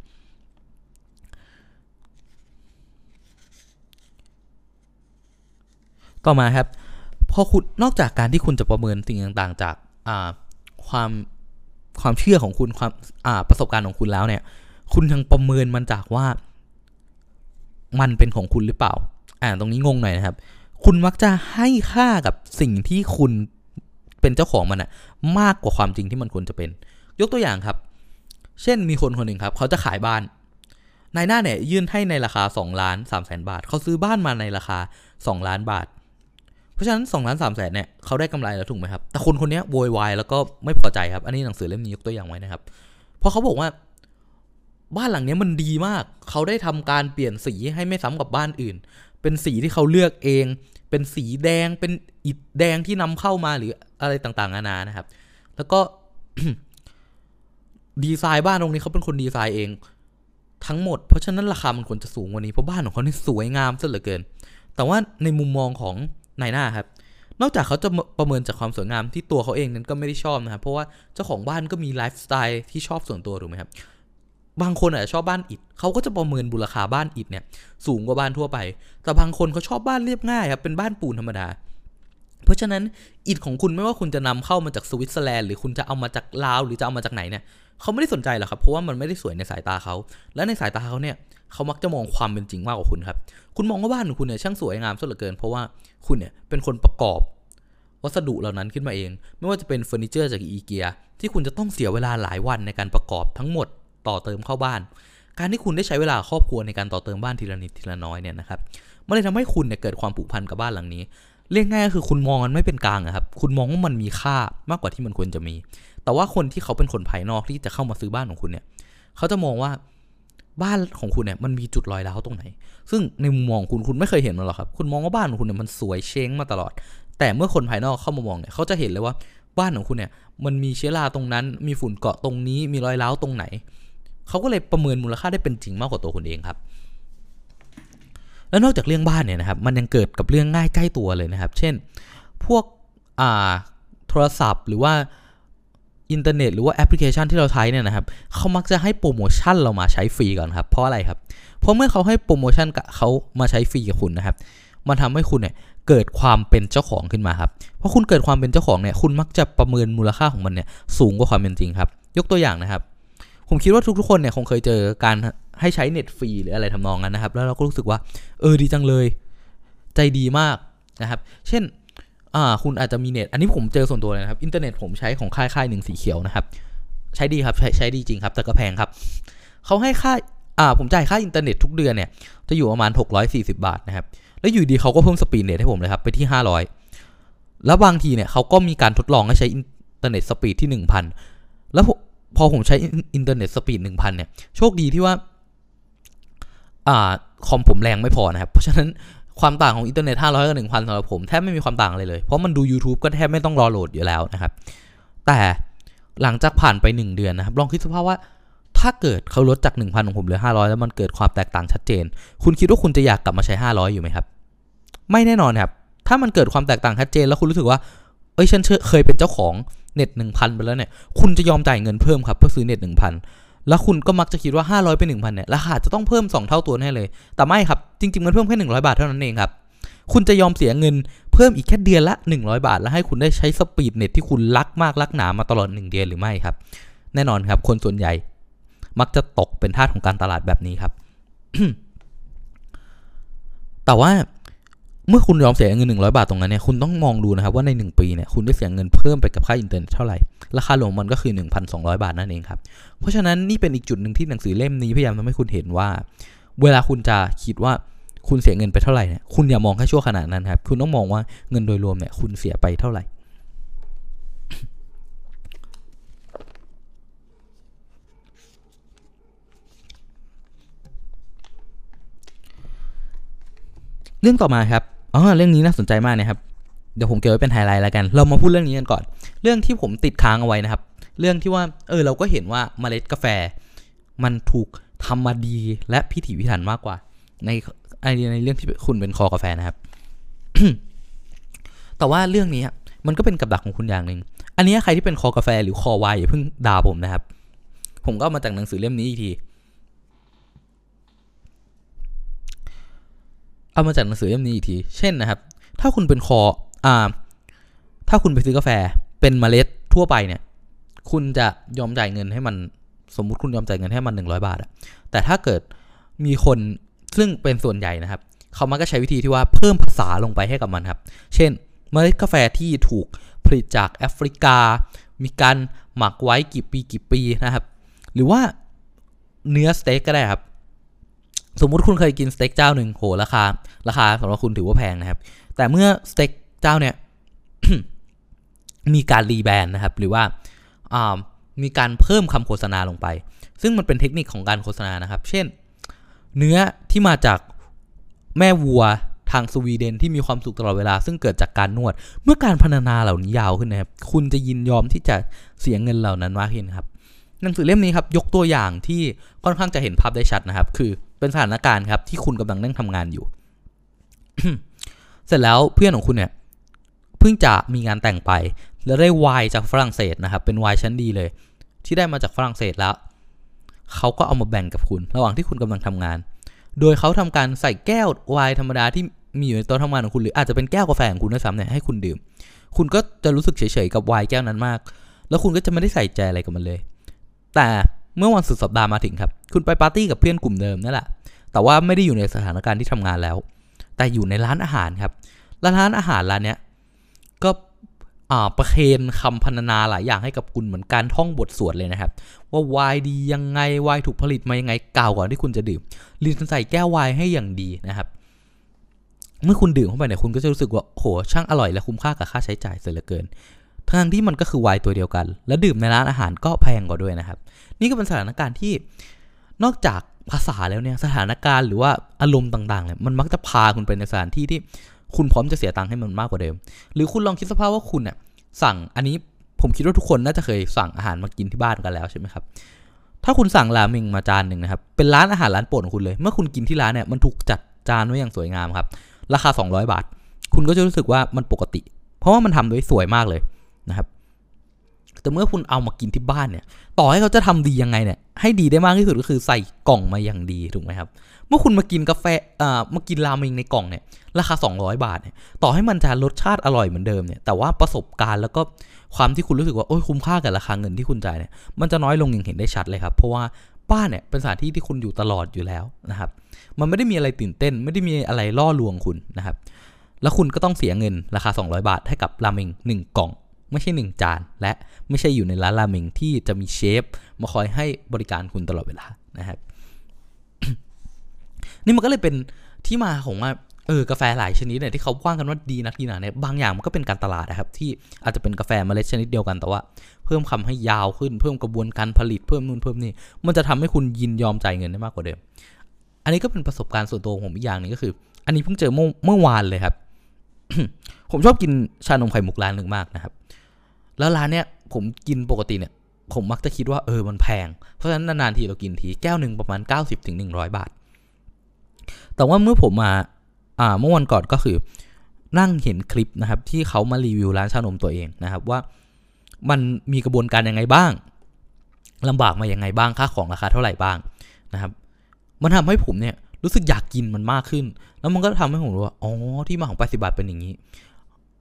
Speaker 1: ต่อมาครับพอคุณนอกจากการที่คุณจะประเมินสิ่งต่างๆ จากความความเชื่อของคุณความประสบการณ์ของคุณแล้วเนี่ย คุณยังประเมินมันจากว่า มันเป็นของคุณหรือเปล่า อ่าตรงนี้งงหน่อยนะครับ คุณมักจะให้ค่ากับสิ่งที่คุณเป็นเจ้าของมันอะมากกว่าความจริงที่มันควรจะเป็น ยกตัวอย่างครับ เช่นมีคนคนหนึ่งครับ เขาจะขายบ้านนายหน้าเนี่ยยื่นให้ในราคา 2 ล้าน3แสนบาท เขาซื้อบ้านมาในราคา 2 ล้านบาท เพราะฉะนั้น2ล้าน3แสนเนี่ยเขาได้กำไรแล้วถูกไหมครับ แต่คนคนนี้โวยวายแล้วก็ไม่พอใจครับ อันนี้หนังสือเล่มนี้ยกตัวอย่างไว้นะครับ เพราะเขาบอกว่า บ้านหลังนี้มันดีมาก เขาได้ทำการเปลี่ยนสีให้ไม่ซ้ำกับบ้านอื่น เป็นสีที่เขาเลือกเอง เป็นสีแดง เป็นอิฐแดงที่นำเข้ามาหรืออะไรต่างๆนานานะครับ แล้วก็ดีไซน์บ้านตรงนี้เขาเป็นคนดีไซน์เอง ทั้งหมด เพราะฉะนั้นราคามันควรจะสูงกว่านี้ เพราะบ้านของเขานี่สวยงามซะเหลือเกิน แต่ว่าในมุมมองของนายหน้าครับ นอกจากเขาจะประเมินจากความสวยงามที่ตัวเขาเองนั้นก็ไม่ได้ชอบนะครับ เพราะว่าเจ้าของบ้านก็มีไลฟ์สไตล์ที่ชอบส่วนตัวถูกไหมครับ บางคนอาจจะชอบบ้านอิฐเขาก็จะประเมินมูลค่าบ้านอิฐเนี่ยสูงกว่าบ้านทั่วไป แต่บางคนเขาชอบบ้านเรียบง่ายครับเป็นบ้านปูนธรรมดา เพราะฉะนั้นอิฐของคุณไม่ว่าคุณจะนำเข้ามาจากสวิตเซอร์แลนด์หรือคุณจะเอามาจากลาวหรือจะเอามาจากไหนเนี่ยเขาไม่ได้สนใจหรอกครับเพราะว่ามันไม่ได้สวยในสายตาเขาและในสายตาเขาเนี่ยเขามักจะมองความเป็นจริงมากกว่าคุณครับ คุณมองว่าบ้านของคุณเนี่ยช่างสวยงามซะเหลือเกิน เพราะว่าคุณเนี่ยเป็นคนประกอบ วัสดุเหล่านั้นขึ้นมาเอง ไม่ว่าจะเป็นเฟอร์นิเจอร์จากอีเกียที่คุณจะต้องเสียเวลาหลายวันในการประกอบทั้งหมด ต่อเติมเข้าบ้าน การที่คุณได้ใช้เวลาครอบครัวในการต่อเติมบ้านทีละนิดทีละน้อยเนี่ยนะครับมันเลยทำให้คุณเนี่ยเกิดความผูกพันกับบ้านหลังนี้ เรียกง่ายก็คือคุณมองมันไม่เป็นกลางครับ คุณมองว่ามันมีค่ามากกว่าที่มันควรจะมี แต่ว่าคนที่เขาเป็นคนภายนอกที่จะเข้ามาซื้อบ้านของคุณเนี่ย เขาจะมองว่าบ้านของคุณเนี่ยมันมีจุดรอยร้าวตรงไหน ซึ่งในมุมมองคุณคุณไม่เคยเห็นมันหรอกครับ คุณมองว่าบ้านของคุณเนี่ยมันสวยเช้งมาตลอด แต่เมื่อคนภายนอกเข้ามามองเนี่ยเขาจะเห็นเลยว่าบ้านของคุณเนี่ยมันมีเชื้อราตรงนั้น มีฝุ่นเกาะตรงนี้ มีรอยร้าวตรงไหน เขาก็เลยประเมินมูลค่าได้เป็นจริงมากกว่าตัวคุณเองครับ แล้วนอกจากเรื่องบ้านเนี่ยนะครับ มันยังเกิดกับเรื่องง่ายใกล้ตัวเลยนะครับ เช่น พวกอ่าโทรศัพท์หรือว่าอินเทอร์เน็ตหรือว่าแอปพลิเคชันที่เราใช้เนี่ยนะครับเขามักจะให้โปรโมชั่นเรามาใช้ฟรีก่อนครับ เพราะอะไรครับ เพราะเมื่อเขาให้โปรโมชั่นกับเขามาใช้ฟรีกับคุณนะครับ มันทำให้คุณเนี่ยเกิดความเป็นเจ้าของขึ้นมาครับเพราะคุณเกิดความเป็นเจ้าของเนี่ยคุณมักจะประเมินมูลค่าของมันเนี่ยสูงกว่าความเป็นจริงครับ ยกตัวอย่างนะครับ ผมคิดว่าทุกๆคนเนี่ยคงเคยเจอการให้ใช้เน็ตฟรีหรืออะไรทำนองนั้นนะครับ แล้วเราก็รู้สึกว่า เออดีจังเลย ใจดีมากนะครับ เช่นอ่าคุณอาจจะมีเน็ต อันนี้ผมเจอส่วนตัวเลยนะครับอินเทอร์เน็ตผมใช้ของค่ายค่ายหนึ่งสีเขียวนะครับ ใช้ดีครับใช้ใช้ดีจริงครับ แต่ก็แพงครับเขาให้ค่าอ่าผมจ่ายค่าอินเทอร์เน็ตทุกเดือนเนี่ยจะอยู่ประมาณ 640 บาทนะครับ แล้วอยู่ดีเขาก็เพิ่ม speed เน็ตให้ผมเลยครับไปที่ 500 แล้วบางทีเนี่ยเขาก็มีการทดลองให้ใช้อินเทอร์เน็ต speed ที่ 1,000 แล้ว พอผมใช้อินเทอร์เน็ต speed 1,000เนี่ย โชคดีที่ว่า อ่า คอมผมแรงไม่พอนะครับ เพราะฉะนั้นความต่างของอินเทอร์เน็ต500กับ1,000สำหรับผมแทบไม่มีความต่างอะไรเลย เพราะมันดู YouTube ก็แทบไม่ต้องรอโหลดอยู่แล้วนะครับ แต่หลังจากผ่านไป 1 เดือนนะครับ ลองคิดสภาพว่าถ้าเกิดเขาลดจาก 1,000ของผมเหลือ 500 แล้วมันเกิดความแตกต่างชัดเจน คุณคิดว่าคุณจะอยากกลับมาใช้ 500 อยู่ไหมครับ ไม่แน่นอนครับ ถ้ามันเกิดความแตกต่างชัดเจน แล้วคุณรู้สึกว่า เอ้ยฉันเคยเป็นเจ้าของ เน็ต1,000ไปแล้วเนี่ยคุณจะยอมจ่ายเงินเพิ่มครับเพื่อซื้อเน็ต1,000แล้วคุณก็มักจะคิดว่า 500 เป็น 1,000 เนี่ยราคาจะต้องเพิ่ม 2 เท่าตัวแน่เลย แต่ไม่ครับ จริง ๆ มันเพิ่มแค่ 100 บาทเท่านั้นเองครับ คุณจะยอมเสียเงินเพิ่มอีกแค่เดือนละ 100 บาท แล้วให้คุณได้ใช้สปีดเน็ตที่คุณรักมากรักหนามาตลอด 1 เดือนหรือไม่ครับ แน่นอนครับ คนส่วนใหญ่ มักจะตกเป็นทาสของการตลาดแบบนี้ครับ แต่ว่า เมื่อคุณยอมเสียเงิน 100 บาทตรงนั้นเนี่ยคุณต้องมองดูนะครับว่าใน 1 ปีเนี่ยคุณได้เสียเงินเพิ่มไปกับค่าอินเทอร์เน็ตเท่าไหร่ ราคารวมมันก็คือ 1,200 บาทนั่นเองครับ เพราะฉะนั้นนี่เป็นอีกจุดหนึ่งที่หนังสือเล่มนี้พยายามทำให้คุณเห็นว่า เวลาคุณจะคิดว่าคุณเสียเงินไปเท่าไหร่เนี่ยคุณอย่ามองแค่ชั่วขณะนั้นครับคุณต้องมองว่าเงินโดยรวมเนี่ยคุณเสียไปเท่าไหร่เรื่องต่อมาครับ อ๋อเรื่องนี้น่าสนใจมากนะครับ เดี๋ยวผมเก็บไว้เป็นไฮไลท์แล้วกัน เรามาพูดเรื่องนี้กันก่อน เรื่องที่ผมติดค้างเอาไว้นะครับ เรื่องที่ว่า เออ เราก็เห็นว่าเมล็ดกาแฟ มันถูกทำมาดีและพิถีพิถันมากกว่า ในในในเรื่องที่คุณเป็นคอกาแฟนะครับ แต่ว่าเรื่องนี้มันก็เป็นกับดักของคุณอย่างหนึ่ง อันนี้ใครที่เป็นคอกาแฟหรือคอไวน์อย่าเพิ่งด่าผมนะครับ ผมก็เอามาจากหนังสือเล่มนี้อีกที เอามาจากหนังสือเล่มนี้อีกที เช่นนะครับ ถ้าคุณเป็นคออ่า ถ้าคุณไปซื้อกาแฟเป็นเมล็ดทั่วไปเนี่ย คุณจะยอมจ่ายเงินให้มัน สมมุติคุณยอมจ่ายเงินให้มัน 100 บาทอะแต่ถ้าเกิดมีคนซึ่งเป็นส่วนใหญ่นะครับ เขามักจะใช้วิธีที่ว่าเพิ่มภาษาลงไปให้กับมันครับ เช่น เมล็ดกาแฟที่ถูกผลิตจากแอฟริกา มีการหมักไว้กี่ปีกี่ปีนะครับ หรือว่าเนื้อสเต็กก็ได้ครับ สมมุติคุณเคยกินสเต็กเจ้าหนึ่งโหราคา ราคาสำหรับคุณถือว่าแพงนะครับ แต่เมื่อสเต็กเจ้าเนี่ยมีการ rebrand นะครับ หรือว่ามีการเพิ่มคำโฆษณาลงไป ซึ่งมันเป็นเทคนิคของการโฆษณานะครับ เช่น เนื้อที่มาจากแม่วัวทางสวีเดนที่มีความสุขตลอดเวลา ซึ่งเกิดจากการนวด เมื่อการพรรณนาเหล่านี้ยาวขึ้นนะครับ คุณจะยินยอมที่จะเสียเงินเหล่านั้นมากขึ้นครับหนังสือเล่มนี้ครับยกตัวอย่างที่ค่อนข้างจะเห็นภาพได้ชัดนะครับ คือ เป็นสถานการณ์ครับที่คุณกำลังนั่งทำงานอยู่ เสร็จแล้วเพื่อนของคุณเนี่ยเพิ่งจะมีงานแต่งไป แล้วได้วน์จากฝรั่งเศสนะครับ เป็นวน์ชั้นดีเลย ที่ได้มาจากฝรั่งเศสแล้วเขาก็เอามาแบ่งกับคุณ ระหว่างที่คุณกำลังทำงาน โดยเขาทำการใส่แก้ววน์ธรรมดาที่มีอยู่ในโต๊ะทำงานของคุณหรืออาจจะเป็นแก้วกาแฟของคุณด้วยซ้ำเนี่ยให้คุณดื่ม คุณก็จะรู้สึกเฉยๆกับวน์แก้วนั้นมาก แล้วคุณก็จะไม่ได้ใส่ใจอะไรกับมันเลย แต่ เมื่อวันสุดสัปดาห์มาถึงครับ คุณไปปาร์ตี้กับเพื่อนกลุ่มเดิมนั่นแหละ แต่ว่าไม่ได้อยู่ในสถานการณ์ที่ทำงานแล้ว แต่อยู่ในร้านอาหารครับ ร้านอาหารร้านเนี้ยก็ประเคนคำพรรณนาหลายอย่างให้กับคุณเหมือนการท่องบทสวดเลยนะครับ ว่าวายดียังไงวายถูกผลิตมายังไงกล่าวก่อนที่คุณจะดื่มลินใส่แก้ววายให้อย่างดีนะครับ เมื่อคุณดื่มเข้าไปเนี่ยคุณก็จะรู้สึกว่าโหช่างอร่อยและคุ้มค่ากับค่าใช้จ่ายเสียเหลือเกิน ทั้งที่มันก็คือไวน์ตัวเดียวกัน และดื่มในร้านอาหารก็แพงกว่าด้วยนะครับ นี่ก็เป็นสถานการณ์ที่นอกจากภาษาแล้วเนี่ยสถานการณ์หรือว่าอารมณ์ต่างๆเนี่ยมันมักจะพาคุณไปในสถานที่ที่คุณพร้อมจะเสียตังค์ให้มันมากกว่าเดิม หรือคุณลองคิดสภาพว่าคุณเนี่ยสั่งอันนี้ผมคิดว่าทุกคนน่าจะเคยสั่งอาหารมากินที่บ้านกันแล้วใช่ไหมครับถ้าคุณสั่งราเมงมาจานหนึ่งนะครับเป็นร้านอาหารร้านโปรดของคุณเลย เมื่อคุณกินที่ร้านเนี่ยมันถูกจัดจานไว้อย่างสวยงามครับราคา 200 บาท คุณก็จะรู้สึกว่ามันปกติ เพราะว่ามันทำด้วยสวยมากเลย นะครับ แต่เมื่อคุณเอามากินที่บ้านเนี่ย ต่อให้เขาจะทำดียังไงเนี่ย ให้ดีได้มากที่สุดก็คือใส่กล่องมาอย่างดีถูกไหมครับ เมื่อคุณมากินกาแฟอ่ามากินราเมงในกล่องเนี่ย ราคา 200 บาทเนี่ย ต่อให้มันจะรสชาติอร่อยเหมือนเดิมเนี่ย แต่ว่าประสบการณ์แล้วก็ความที่คุณรู้สึกว่าโอ้ยคุ้มค่ากับราคาเงินที่คุณจ่ายเนี่ย มันจะน้อยลงอย่างเห็นได้ชัดเลยครับ เพราะว่าบ้านเนี่ยเป็นสถานที่ที่คุณอยู่ตลอดอยู่แล้วนะครับ มันไม่ได้มีอะไรตื่นเต้น ไม่ได้มีอะไรล่อลวงคุณนะครับ แล้วคุณก็ต้องเสียเงินราคา 200 บาทให้กับราเมง1กล่อง ไม่ใช่1จาน และไม่ใช่อยู่ในร้านราเมงที่จะมีเชฟมาคอยให้บริการคุณตลอดเวลานะครับนี่มันก็เลยเป็นที่มาของว่าเออกาแฟหลายชนิดเนี่ยที่เขาว่ากันว่าดีนักดีหนาเนี่ยบางอย่างมันก็เป็นการตลาดนะครับที่อาจจะเป็นกาแฟเมล็ดชนิดเดียวกันแต่ว่า เพิ่มคำให้ยาวขึ้นเพิ่มกระบวนการผลิตเพิ่มนู่นเพิ่มนี่มันจะทำให้คุณยินยอมจ่ายเงินได้มากกว่าเดิม อันนี้ก็เป็นประสบการณ์ส่วนตัวของผมอีกอย่างนึงก็คือ อันนี้เพิ่งเจอเมื่อเมื่อวานเลยครับ ผมชอบกินชานมไข่มุกร้านหนึ่งมากนะครับ แล้วร้านเนี้ยผมกินปกติเนี่ย ผมมักจะคิดว่าเออมันแพง เพราะฉะนั้นนานๆทีเรากินทีแก้วหนึ่งประมาณ 90-100ถึงบาท แต่ว่าเมื่อผมมาอ่าเมื่อวันก่อนก็คือนั่งเห็นคลิปนะครับที่เขามารีวิวร้านชานมตัวเองนะครับว่ามันมีกระบวนการยังไงบ้างลำบากมายังไงบ้างค่าของราคาเท่าไหร่บ้างนะครับ มันทำให้ผมเนี่ยรู้สึกอยากกินมันมากขึ้น แล้วมันก็ทำให้ผมรู้ว่าอ๋อที่มาของ80บาทเป็นอย่างนี้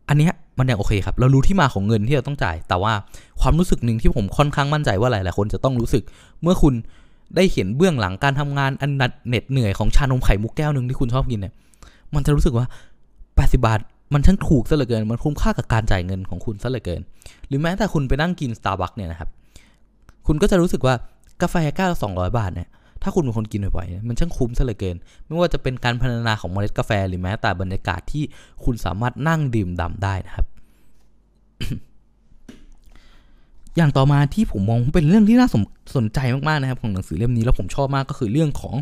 Speaker 1: อันนี้ มันยังโอเคครับ เรารู้ที่มาของเงินที่เราต้องจ่าย แต่ว่าความรู้สึกหนึ่งที่ผมค่อนข้างมั่นใจว่าหลายๆคนจะต้องรู้สึก เมื่อคุณได้เห็นเบื้องหลังการทำงานอันนัดเหน็ดเหนื่อยของชานมไข่มุกแก้วหนึ่งที่คุณชอบกินเนี่ย มันจะรู้สึกว่า 80 บาท มันช่างถูกซะเหลือเกิน มันคุ้มค่ากับการจ่ายเงินของคุณซะเหลือเกิน หรือแม้แต่คุณไปนั่งกินสตาร์บัคเนี่ยนะครับ คุณก็จะรู้สึกว่ากาแฟแก้วสองร้อยบาทเนี่ย ถ้าคุณเป็นคนกินบ่อยๆมันช่างคุ้มซะเหลือเกิน ไม่ว่าจะเป็นการพรรณนาของเมล็ดกาแฟหรือแม้แต่บรรยากาศที่คุณสามารถนั่งดื่มด่าได้นะครับ อย่างต่อมาที่ผมมองเป็นเรื่องที่น่าสนสนใจมากๆนะครับของหนังสือเล่มนี้แล้วผมชอบมากก็คือเรื่องของ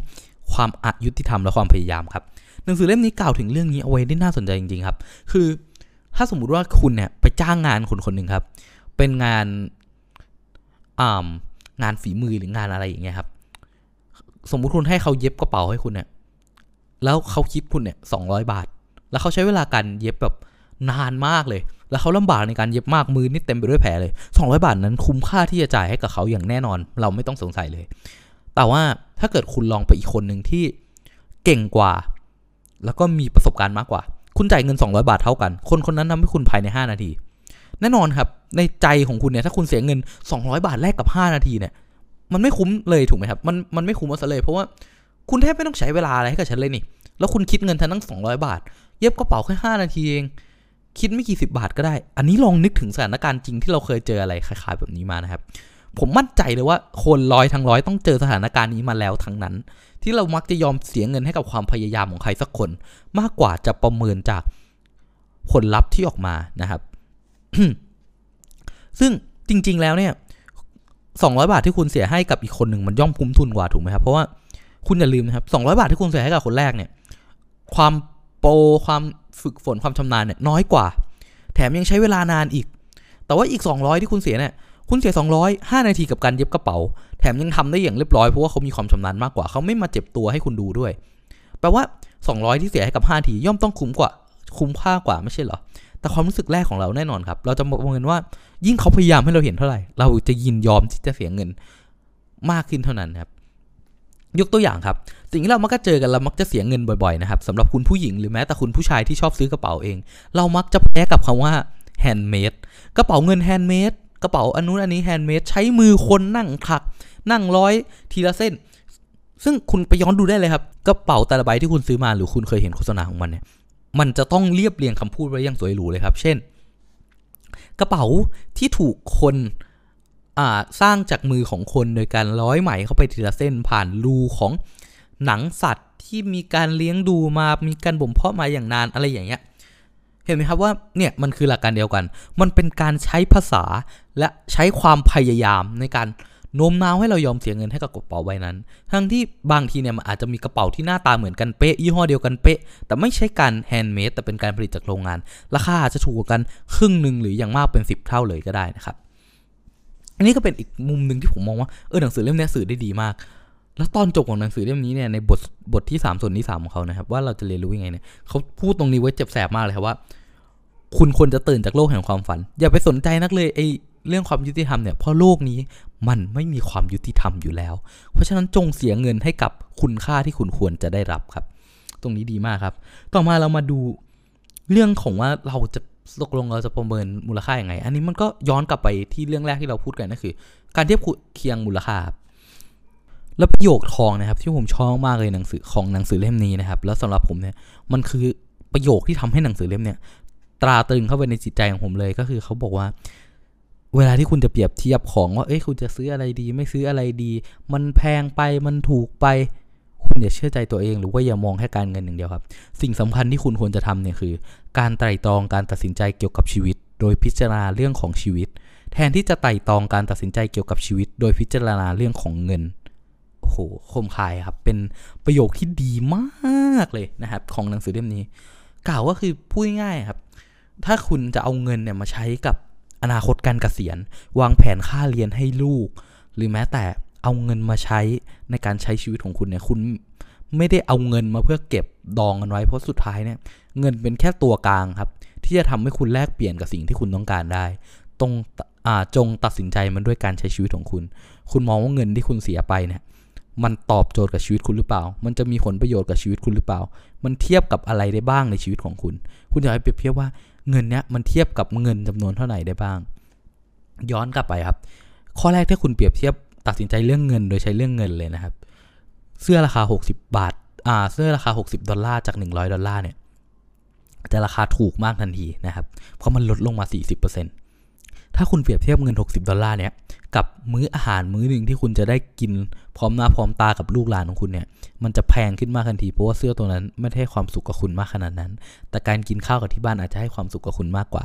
Speaker 1: ความอายุติธรรมและความพยายามครับ หนังสือเล่มนี้กล่าวถึงเรื่องนี้เอาไว้ได้น่าสนใจจริงๆครับ คือถ้าสมมุติว่าคุณเนี่ยไปจ้างงานคนคนหนึ่งครับ เป็นงานอ่างานฝีมือหรืองานอะไรอย่างเงี้ยครับ สมมุติคุณให้เขาเย็บกระเป๋าให้คุณเนี่ย แล้วเขาคิดคุณเนี่ยสองร้อยบาท แล้วเขาใช้เวลาการเย็บแบบนานมากเลย แล้วเขาลำบากในการเย็บมากมือนี่เต็มไปด้วยแผลเลย 200 บาทนั้นคุ้มค่าที่จะจ่ายให้กับเขาอย่างแน่นอน เราไม่ต้องสงสัยเลย แต่ว่าถ้าเกิดคุณลองไปอีกคนหนึ่งที่เก่งกว่า แล้วก็มีประสบการณ์มากกว่า คุณจ่ายเงิน 200 บาทเท่ากัน คนคนนั้นทำให้คุณภายใน 5 นาที แน่นอนครับ ในใจของคุณเนี่ยถ้าคุณเสียเงิน 200 บาทแลกกับ 5 นาทีเนี่ย มันไม่คุ้มเลยถูกไหมครับ มันมันไม่คุ้มเอาซะเลย เพราะว่าคุณแทบไม่ต้องใช้เวลาอะไรให้กับฉันเลยนี่ แล้วคุณคิดเงินทันตั้ง 200 บาท เย็บกระเป๋าแค่5นาทีเอง คิดไม่กี่สิบบาทก็ได้ อันนี้ลองนึกถึงสถานการณ์จริงที่เราเคยเจออะไรคล้ายๆแบบนี้มานะครับ ผมมั่นใจเลยว่าคนร้อยทั้งร้อยต้องเจอสถานการณ์นี้มาแล้วทั้งนั้น ที่เรามักจะยอมเสียเงินให้กับความพยายามของใครสักคน มากกว่าจะประเมินจากผลลัพธ์ที่ออกมานะครับ ซึ่งจริง ๆ แล้วเนี่ย สองร้อยบาทที่คุณเสียให้กับอีกคนหนึ่งมันย่อมคุ้มทุนกว่าถูกไหมครับ เพราะว่าคุณอย่าลืมนะครับสองร้อยบาทที่คุณเสียให้กับคนแรกเนี่ย ความโปรความฝึกฝนความชำนาญเนี่ยน้อยกว่า แถมยังใช้เวลานานอีก แต่ว่าอีก 200 ที่คุณเสียเนี่ยคุณเสีย 200 5 นาทีกับการเย็บกระเป๋า แถมยังทำได้อย่างเรียบร้อยเพราะว่าเขามีความชำนาญมากกว่าเขาไม่มาเจ็บตัวให้คุณดูด้วย แปลว่า 200 ที่เสียให้กับ 5 ทีย่อมต้องคุ้มกว่า คุ้มค่ากว่าไม่ใช่เหรอ แต่ความรู้สึกแรกของเราแน่นอนครับ เราจะมองเงินว่ายิ่งเขาพยายามให้เราเห็นเท่าไหร่ เราจะยินยอมที่จะเสียเงินมากขึ้นเท่านั้นครับ ยกตัวอย่างครับ สิ่งที่เรามักจะเจอกันเรามักจะเสียเงินบ่อยๆนะครับสำหรับคุณผู้หญิงหรือแม้แต่คุณผู้ชายที่ชอบซื้อกระเป๋าเอง เรามักจะแพ้กับคำว่า handmade กระเป๋าเงิน handmade กระเป๋าอันนู้นอันนี้ handmade ใช้มือคนนั่งถัก นั่งร้อยทีละเส้นซึ่งคุณไปย้อนดูได้เลยครับกระเป๋าแต่ละใบที่คุณซื้อมาหรือคุณเคยเห็นโฆษณาของมันเนี่ย มันจะต้องเรียบเรียงคำพูดไว้อย่างสวยหรูเลยครับ เช่น กระเป๋าที่ถูกคนอ่าสร้างจากมือของคนโดยการร้อยไหมเข้าไปทีละเส้นผ่านรูของหนังสัตว์ที่มีการเลี้ยงดูมา มีการบ่มเพาะมาอย่างนานอะไรอย่างเงี้ย เห็นไหมครับว่าเนี่ยมันคือหลักการเดียวกัน มันเป็นการใช้ภาษาและใช้ความพยายามในการ โน้มน้าวให้เรายอมเสียเงินให้กับกระเป๋าใบนั้น ทั้งที่บางทีเนี่ยมันอาจจะมีกระเป๋าที่หน้าตาเหมือนกันเป๊ะยี่ห้อเดียวกันเป๊ะ แต่ไม่ใช่การ handmade แต่เป็นการผลิตจากโรงงาน ราคาอาจจะถูกกว่ากันครึ่งหนึ่งหรืออย่างมากเป็น 10 เท่าเลยก็ได้นะครับอันนี้ก็เป็นอีกมุมหนึ่งที่ผมมองว่าเออหนังสือเล่มนี้สื่อได้ดีมาก แล้วตอนจบของหนังสือเล่มนี้เนี่ยในบทบทที่ 3 ส่วนที่3ของเขานะครับว่าเราจะเรียนรู้ยังไงเนี่ยเขาพูดตรงนี้ไว้เจ็บแสบมากเลยครับว่า คุณควรจะตื่นจากโลกแห่งความฝัน อย่าไปสนใจนักเลยไอเรื่องความยุติธรรมเนี่ยเพราะโลกนี้ มันไม่มีความยุติธรรมอยู่แล้ว เพราะฉะนั้นจงเสียเงินให้กับคุณค่าที่คุณควรจะได้รับครับ ตรงนี้ดีมากครับ ต่อมาเรามาดูเรื่องของว่าเราจะตกลงเราจะประเมินมูลค่าอย่างไง อันนี้มันก็ย้อนกลับไปที่เรื่องแรกที่เราพูดกันก็คือ การเทียบเคียงมูลค่าครับแล้วประโยคทองนะครับ ที่ผมชอบมากเลยหนังสือของหนังสือเล่มนี้นะครับ แล้วสำหรับผมเนี่ยมันคือประโยคที่ทำให้หนังสือเล่มเนี่ยตราตรึงเข้าไปในจิตใจของผมเลยก็คือเขาบอกว่า เวลาที่คุณจะเปรียบเทียบของว่า เอ้ย คุณจะซื้ออะไรดี ไม่ซื้ออะไรดี มันแพงไป มันถูกไป คุณอย่าเชื่อใจตัวเอง หรือว่าอย่ามองแค่การเงินอย่างเดียวครับ สิ่งสำคัญที่คุณควรจะทำเนี่ยคือ การไตร่ตรองการตัดสินใจเกี่ยวกับชีวิต โดยพิจารณาเรื่องของชีวิต แทนที่จะไต่ตองการตัดสินใจเกี่ยวกับชีวิต โดยพิจารณาเรื่องของเงิน โอ้โห คมคายครับ เป็นประโยคที่ดีมากเลยนะครับ ของหนังสือเล่มนี้ กล่าวว่าคือพูดง่ายครับ ถ้าคุณจะเอาเงินเนี่ยมาใช้กับ อนาคตการเกษียณ วางแผนค่าเรียนให้ลูก หรือแม้แต่เอาเงินมาใช้ในการใช้ชีวิตของคุณเนี่ยคุณไม่ได้เอาเงินมาเพื่อเก็บดองกันไว้เพราะสุดท้ายเนี่ยเงินเป็นแค่ตัวกลางครับ ที่จะทำให้คุณแลกเปลี่ยนกับสิ่งที่คุณต้องการได้ ตรงจงตัดสินใจมันด้วยการใช้ชีวิตของคุณ คุณมองว่าเงินที่คุณเสียไปเนี่ยมันตอบโจทย์กับชีวิตคุณหรือเปล่า มันจะมีผลประโยชน์กับชีวิตคุณหรือเปล่า มันเทียบกับอะไรได้บ้างในชีวิตของคุณ คุณอยากให้เปรียบเทียบว่า เงินเนี้ยมันเทียบกับเงินจำนวนเท่าไหร่ได้บ้าง ย้อนกลับไปครับ ข้อแรกที่คุณเปรียบเทียบตัดสินใจเรื่องเงินโดยใช้เรื่องเงินเลยนะครับ เสื้อราคา 60 บาทอ่าเสื้อราคา 60 ดอลลาร์จาก 100 ดอลลาร์เนี่ยจะราคาถูกมากทันทีนะครับ เพราะมันลดลงมา 40%ถ้าคุณเปรียบเทียบเงิน 60 ดอลลาร์เนี่ย กับมื้ออาหารมื้อหนึ่งที่คุณจะได้กินพร้อมหน้าพร้อมตากับลูกหลานของคุณเนี่ยมันจะแพงขึ้นมากทันทีเพราะว่าเสื้อตัวนั้นไม่ได้ให้ความสุขกับคุณมากขนาดนั้น แต่การกินข้าวกับที่บ้านอาจจะให้ความสุขกับคุณมากกว่า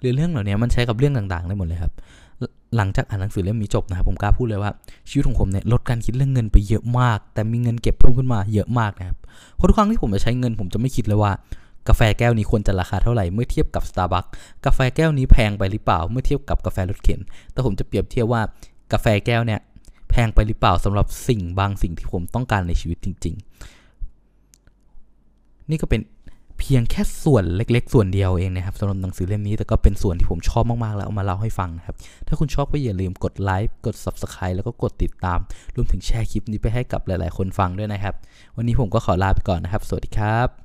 Speaker 1: หรือเรื่องเหล่านี้มันใช้กับเรื่องต่างๆได้หมดเลยครับหลังจากอ่านหนังสือเล่มนี้จบนะครับผมกล้าพูดเลยว่าชีวิตของผมเนี่ยลดการคิดเรื่องเงินไปเยอะมาก แต่มีเงินเก็บเพิ่มขึ้นมาเยอะมากนะครับเพราะทุกครั้งที่ผมจะใช้เงินผมจะไม่คิดเลยว่า กาแฟแก้วนี้ควรจะราคาเท่าไหร่เมื่อเทียบกับ Starbucks กาแฟแก้วนี้แพงไปหรือเปล่า เมื่อเทียบกับกาแฟรถเข็น แต่ผมจะเปรียบเทียบว่ากาแฟแก้วเนี่ยแพงไปหรือเปล่าสำหรับสิ่งบางสิ่งที่ผมต้องการในชีวิตจริง ๆ นี่ก็เป็นเเพียงแค่ส่วนเล็ก ๆ ส่วนเดียวเองนะครับสำหรับหนังสือเล่มนี้แต่ก็เป็นส่วนที่ผมชอบมาก ๆ แล้วเอามาเล่าให้ฟังนะครับ ถ้าคุณชอบก็อย่าลืมกดไลค์กด Subscribe แล้วก็กดติดตาม รวมถึงแชร์คลิปนี้ไปให้กับหลาย ๆ คนฟังด้วยนะครับ วันนี้ผมก็ขอลาไปก่อนนะครับ สวัสดีครับ